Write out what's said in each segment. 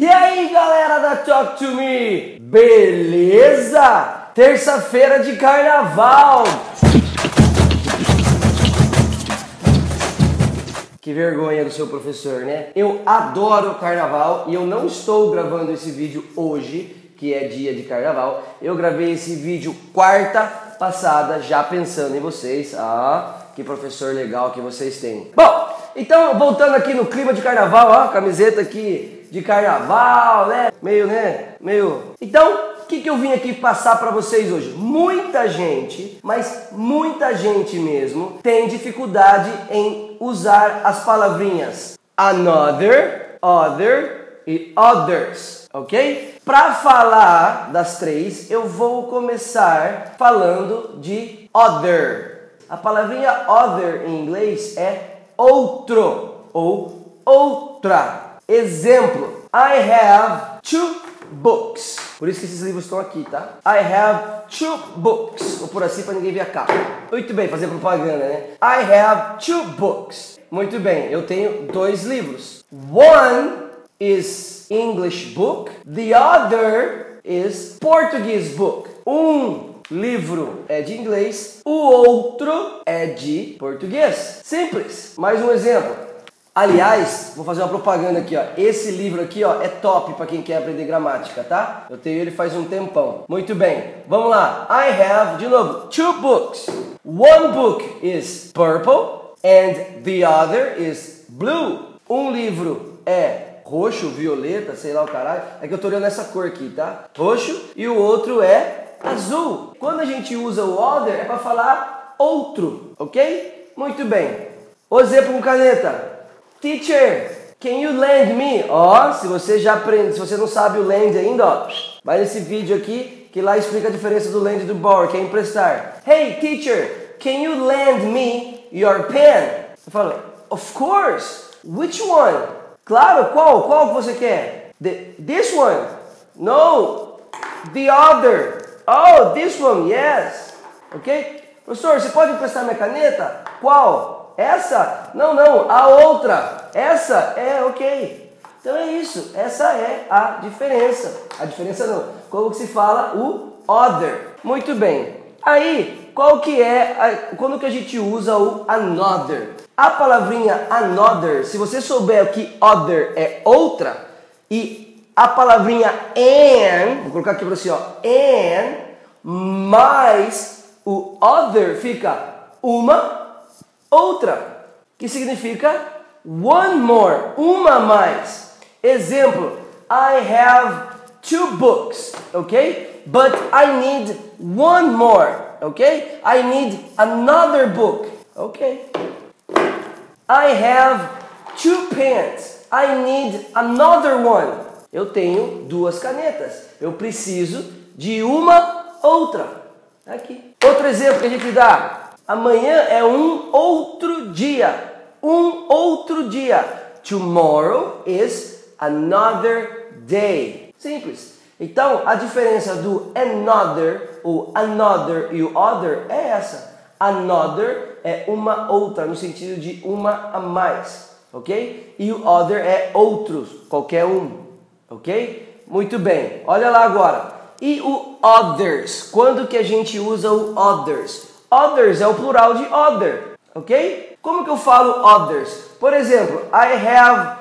E aí, galera da Talk to Me, beleza? Terça-feira de carnaval. Que vergonha do seu professor, né? Eu adoro carnaval e eu não estou gravando esse vídeo hoje, que é dia de carnaval. Eu gravei esse vídeo quarta passada, já pensando em vocês. Ah, que professor legal que vocês têm. Bom, então voltando aqui no clima de carnaval, ó, camiseta aqui de carnaval, né? Meio, né? Meio. Então, o que, que eu vim aqui passar para vocês hoje? Muita gente, mas muita gente mesmo, tem dificuldade em usar as palavrinhas another, other e others, ok? Para falar das três, eu vou começar falando de other. A palavrinha other em inglês é outro ou outra. Exemplo: I have two books. Por isso que esses livros estão aqui, tá? I have two books. Vou por assim para ninguém ver a capa. Muito bem, fazer propaganda, né? I have two books. Muito bem, eu tenho dois livros. One is English book, the other is Portuguese book. Um livro é de inglês, o outro é de português. Simples. Mais um exemplo. Aliás, vou fazer uma propaganda aqui, ó. Esse livro aqui, ó, é top para quem quer aprender gramática, tá? Eu tenho ele faz um tempão. Muito bem. Vamos lá. I have, de novo, two books. One book is purple and the other is blue. Um livro é roxo, violeta, sei lá o caralho. É que eu tô olhando essa cor aqui, tá? Roxo e o outro é azul. Quando a gente usa o other é para falar outro, ok? Muito bem. O com caneta. Teacher, can you lend me? Ó, se você já aprende, se você não sabe o lend ainda, ó, vai nesse vídeo aqui que lá explica a diferença do lend e do borrow, que é emprestar. Hey, teacher, can you lend me your pen? Eu falo, of course. Which one? Claro, qual? Qual que você quer? The, this one? No, the other. Oh, this one, yes. Ok? Professor, você pode emprestar minha caneta? Qual? Essa? Não, não, a outra. Essa é ok. Então é isso. Essa é a diferença. A diferença não. Como que se fala o other? Muito bem. Aí, qual que é a, quando que a gente usa o another? A palavrinha another, se você souber que other é outra e a palavrinha and, vou colocar aqui para você, ó, and mais o other fica uma outra, que significa one more, uma mais. Exemplo, I have two books, ok? But I need one more, ok? I need another book, ok? I have two pens. I need another one. Eu tenho duas canetas. Eu preciso de uma outra. Aqui. Outro exemplo que a gente dá. Amanhã é um outro dia. Um outro dia. Tomorrow is another day. Simples. Então, a diferença do another, o another e o other é essa. Another é uma outra, no sentido de uma a mais, ok? E o other é outros, qualquer um, ok? Muito bem, olha lá agora. E o others? Quando que a gente usa o others? Others é o plural de other, ok? Como que eu falo others? Por exemplo, I have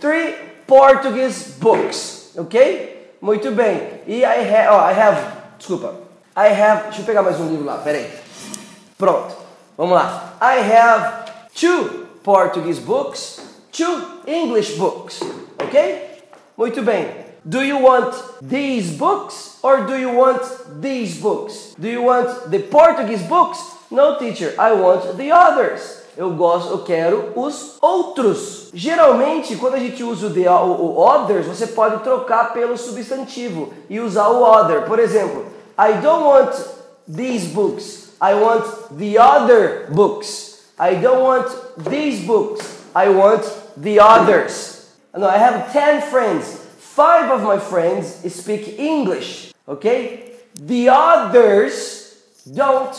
three Portuguese books, ok? Muito bem. E I have, oh, I have, desculpa. I have, deixa eu pegar mais um livro lá, peraí. Pronto, vamos lá. I have two Portuguese books, two English books, ok? Muito bem. Do you want these books or do you want these books? Do you want the Portuguese books? No, teacher, I want the others. Eu gosto, eu quero os outros. Geralmente, quando a gente usa o, the, o, others, você pode trocar pelo substantivo e usar o other. Por exemplo, I don't want these books. I want the other books. I don't want these books. I want the others. No, I have 10 friends. Five of my friends speak English, ok? The others don't.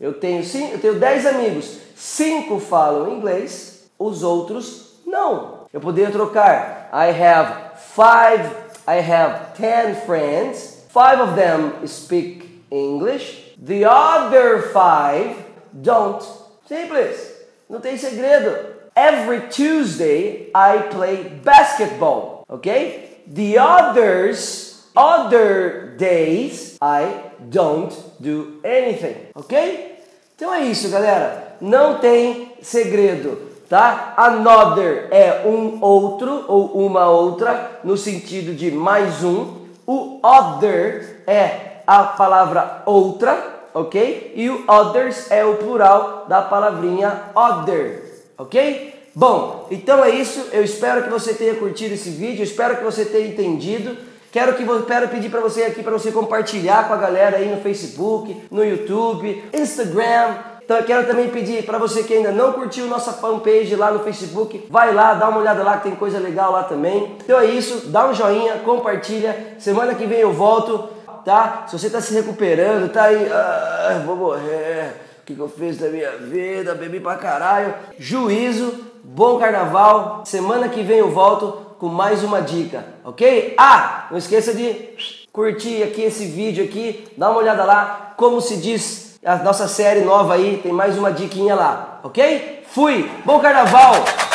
Eu tenho cinco, eu tenho dez amigos, cinco falam inglês, os outros não. Eu poderia trocar. I have five, I have ten friends. Five of them speak English. The other five don't. Simples. Não tem segredo. Every Tuesday I play basketball. Okay? The others, other days, I don't do anything. Ok? Então é isso, galera. Não tem segredo tá? Another é um outro ou uma outra no sentido de mais um. O other é a palavra outra, ok? E o others é o plural da palavrinha other, ok? Bom, então é isso. Eu espero que você tenha curtido esse vídeo. espero que você tenha entendido. Quero que quero pedir para você aqui para você compartilhar com a galera aí no Facebook, no YouTube, Instagram, então quero também pedir para você que ainda não curtiu nossa fanpage lá no Facebook, vai lá, dá uma olhada lá que tem coisa legal lá também. Então é isso, dá um joinha, compartilha. Semana que vem eu volto, tá? Se você está se recuperando, tá aí, ah, vou morrer. Que, que eu fiz da minha vida? Bebi pra caralho. Juízo, bom carnaval. Semana que vem eu volto com mais uma dica, ok? Ah, não esqueça de curtir aqui esse vídeo aqui, dá uma olhada lá, como se diz a nossa série nova aí, tem mais uma diquinha lá, ok? Fui! Bom carnaval!